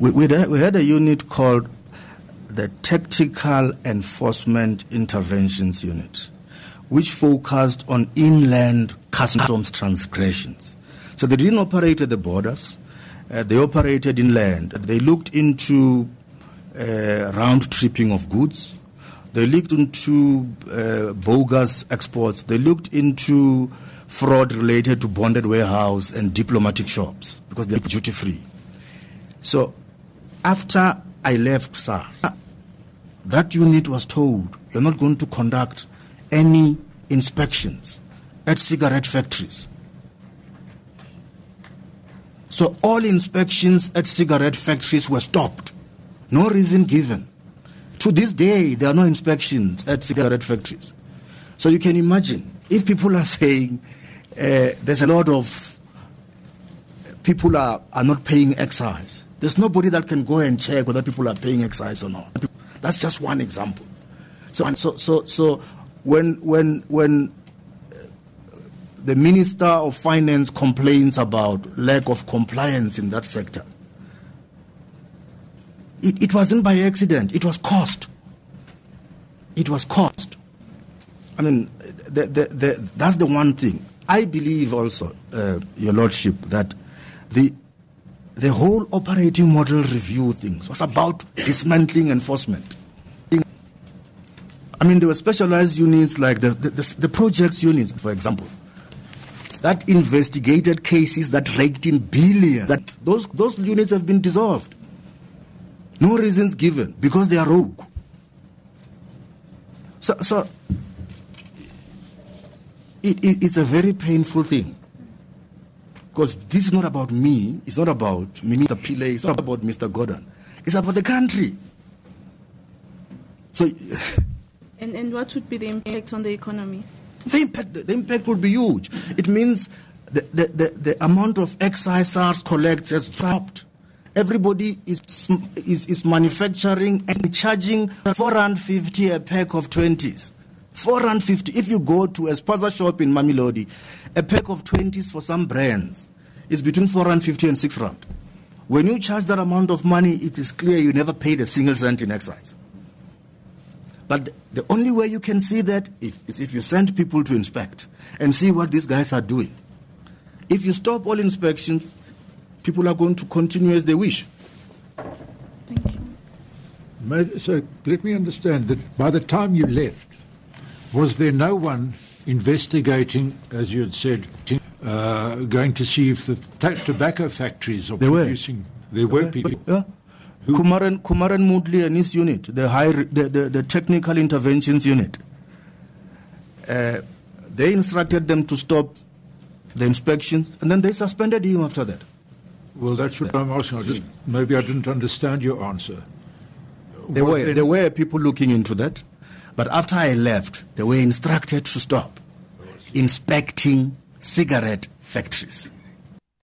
We, we, had, a unit called the Tactical Enforcement Interventions Unit, which focused on inland customs transgressions. So they didn't operate at the borders, uh, they operated inland. They looked into uh, round tripping of goods, they looked into uh, bogus exports, they looked into fraud related to bonded warehouse and diplomatic shops because they're duty free. So after I left SARS, that unit was told you're not going to conduct any inspections at cigarette factories. So all inspections at cigarette factories were stopped. No reason given. To this day, there are no inspections at cigarette factories. So you can imagine if people are saying uh, there's a lot of people are, are not paying excise, there's nobody that can go and check whether people are paying excise or not. That's just one example. So, so, so, so when, when, when the Minister of Finance complains about lack of compliance in that sector, it, it wasn't by accident, it was cost. It was cost. I mean, the, the, the, that's the one thing. I believe also, uh, Your Lordship, that the, the whole operating model review things was about dismantling enforcement. I mean, there were specialized units like the, the, the, the projects units, for example, that investigated cases that raked in billions. That those, those units have been dissolved. No reasons given because they are rogue. So, so it, it, it's a very painful thing. Because this is not about me, it's not about Minister Pillay, it's not about Mr. Gordhan, It's about the country. So, and, and what would be the impact on the economy? The impact, the impact will be huge. It means the, the, the, the amount of excise SARS collects has dropped. Everybody is, is, is manufacturing and charging 450 a pack of 20s. 450. If you go to a spaza shop in Mamelodi, a pack of 20s for some brands is between 450 and 6 rand. When you charge that amount of money, it is clear you never paid a single cent in excise. But the only way you can see that is if you send people to inspect and see what these guys are doing. If you stop all inspections, people are going to continue as they wish. Thank you. So let me understand that by the time you left, was there no one investigating, as you had said, uh, going to see if the t- tobacco factories are There were. producing? There were, people. Yeah. Kumaran, Kumaran Moodley and his unit, the, high, the, the, the technical interventions unit, uh, they instructed them to stop the inspections and then they suspended him after that. Well, that's what I'm asking. I just, maybe I didn't understand your answer. There Was were, there- there were people looking into that, but after I left, they were instructed to stop inspecting cigarette factories.